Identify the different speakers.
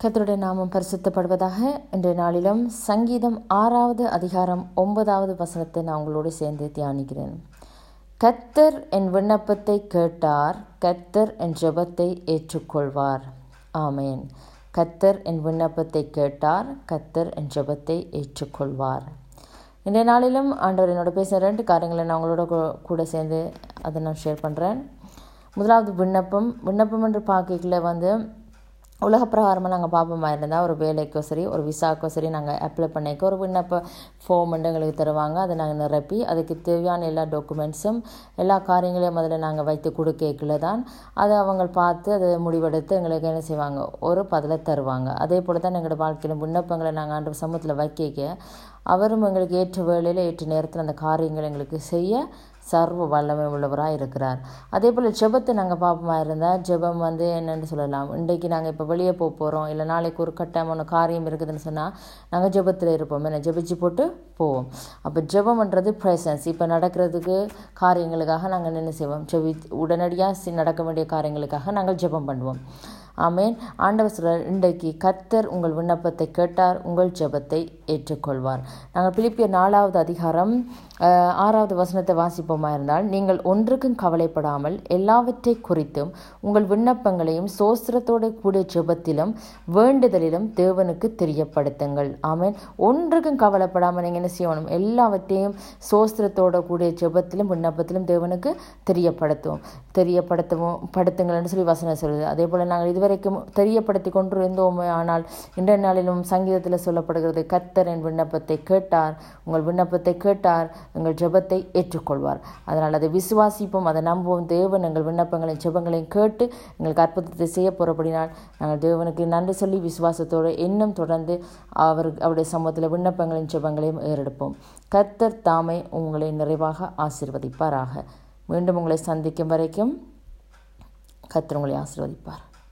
Speaker 1: கத்தருடைய நாமம் பரிசுத்தப்படுவதாக இன்றைய நாளிலும் சங்கீதம் ஆறாவது அதிகாரம் ஒன்பதாவது வசனத்தை நான் உங்களோடு சேர்ந்து தியானிக்கிறேன். கத்தர் என் விண்ணப்பத்தை கேட்டார் கத்தர் என் ஜெபத்தை ஏற்றுக்கொள்வார். ஆமேன். கத்தர் என் விண்ணப்பத்தை கேட்டார் கத்தர் என் ஜெபத்தை ஏற்றுக்கொள்வார். இன்றைய நாளிலும் ஆண்டவர் என்னோட பேசுகிற ரெண்டு காரியங்களை நான் உங்களோட கூட சேர்ந்து அதை நான் ஷேர் பண்ணுறேன் முதலாவது விண்ணப்பம். விண்ணப்பம் என்று பார்க்கல வந்து உலக பிரகாரமாக நாங்கள் பார்ப்போமா இருந்தால் ஒரு வேலைக்கோ சரி ஒரு விசாக்கோ சரி நாங்கள் அப்ளை பண்ணிக்க ஒரு விண்ணப்ப ஃபார்ம் எங்களுக்கு தருவாங்க. அதை நாங்கள் நிரப்பி அதுக்கு தேவையான எல்லா டாக்குமெண்ட்ஸும் எல்லா காரியங்களையும் அதில் நாங்கள் வைத்து கொடுக்கல தான் அதை அவங்க பார்த்து அதை முடிவெடுத்து எங்களுக்கு என்ன செய்வாங்க? ஒரு பதிலை தருவாங்க. அதே போல் தான் எங்களோட வாழ்க்கையில் விண்ணப்பங்களை நாங்கள் ஆண்டு சமூகத்தில் வைக்க அவரும் எங்களுக்கு ஏற்ற வேலையில் ஏற்ற நேரத்தில் அந்த காரியங்களை எங்களுக்கு செய்ய சர்வ வல்லமை உள்ளவராக இருக்கிறார். அதே போல் ஜெபத்தை நாங்கள் பார்ப்போமா இருந்தால் ஜெபம் வந்து என்னென்னு சொல்லலாம். இன்றைக்கு நாங்கள் இப்போ வெளியே போக போகிறோம் இல்லை நாளைக்கு ஒரு கட்டமான காரியம் இருக்குதுன்னு சொன்னால் நாங்கள் ஜெபத்தில் இருப்போம். என்ன ஜெபிச்சு போட்டு போவோம். அப்போ ஜெபம்ன்றது ப்ரெசன்ஸ் இப்போ நடக்கிறதுக்கு காரியங்களுக்காக நாங்கள் என்ன செய்வோம். ஜெபி உடனடியாக சி- நடக்க வேண்டிய காரியங்களுக்காக நாங்கள் ஜெபம் பண்ணுவோம். ஆமேன். ஆண்டவர் சொல்றார் இன்றைக்கு கத்தர் உங்கள் விண்ணப்பத்தை கேட்டார் உங்கள் ஜெபத்தை ஏற்றுக்கொள்வார். நாங்கள் பிலிப்பிய நாலாவது அதிகாரம் ஆறாவது வசனத்தை வாசிப்போமா இருந்தால் நீங்கள் ஒன்றுக்கும் கவலைப்படாமல் எல்லாவற்றை குறித்தும் உங்கள் விண்ணப்பங்களையும் சோஸ்திரத்தோட கூடிய ஜெபத்திலும் வேண்டுதலிலும் தேவனுக்கு தெரியப்படுத்துங்கள். ஆமேன். ஒன்றுக்கும் கவலைப்படாமல் நீங்கள் என்ன செய்யணும்? எல்லாவற்றையும் சோஸ்திரத்தோட கூடிய ஜெபத்திலும் விண்ணப்பத்திலும் தேவனுக்கு தெரியப்படுத்துவோம். தெரியப்படுத்தவும் படுத்துங்கள்னு சொல்லி வசனம் சொல்லுது. அதே போல் நாங்கள் இதுவரைக்கும் தெரியப்படுத்தி கொண்டிருந்தோமே. ஆனால் இன்றைய நாளிலும் சங்கீதத்தில் சொல்லப்படுகிறது கத்தர் என் விண்ணப்பத்தை கேட்டார் உங்கள் விண்ணப்பத்தை கேட்டார் எங்கள் ஜெபத்தை ஏற்றுக்கொள்வார். அதனால் அதை விசுவாசிப்போம் அதை நம்புவோம். தேவன் எங்கள் விண்ணப்பங்களையும் ஜெபங்களையும் கேட்டு எங்களுக்கு அற்புதத்தை செய்ய போகிறபடினால் நாங்கள் தேவனுக்கு நன்றி சொல்லி விசுவாசத்தோடு இன்னும் தொடர்ந்து அவர் அவருடைய சமூகத்தில் விண்ணப்பங்களையும் ஜெபங்களையும் ஏறெடுப்போம். கர்த்தர் தாமே உங்களை நிறைவாக ஆசிர்வதிப்பாராக. மீண்டும் உங்களை சந்திக்கும் வரைக்கும் கர்த்தர் உங்களை ஆசிர்வதிப்பார்.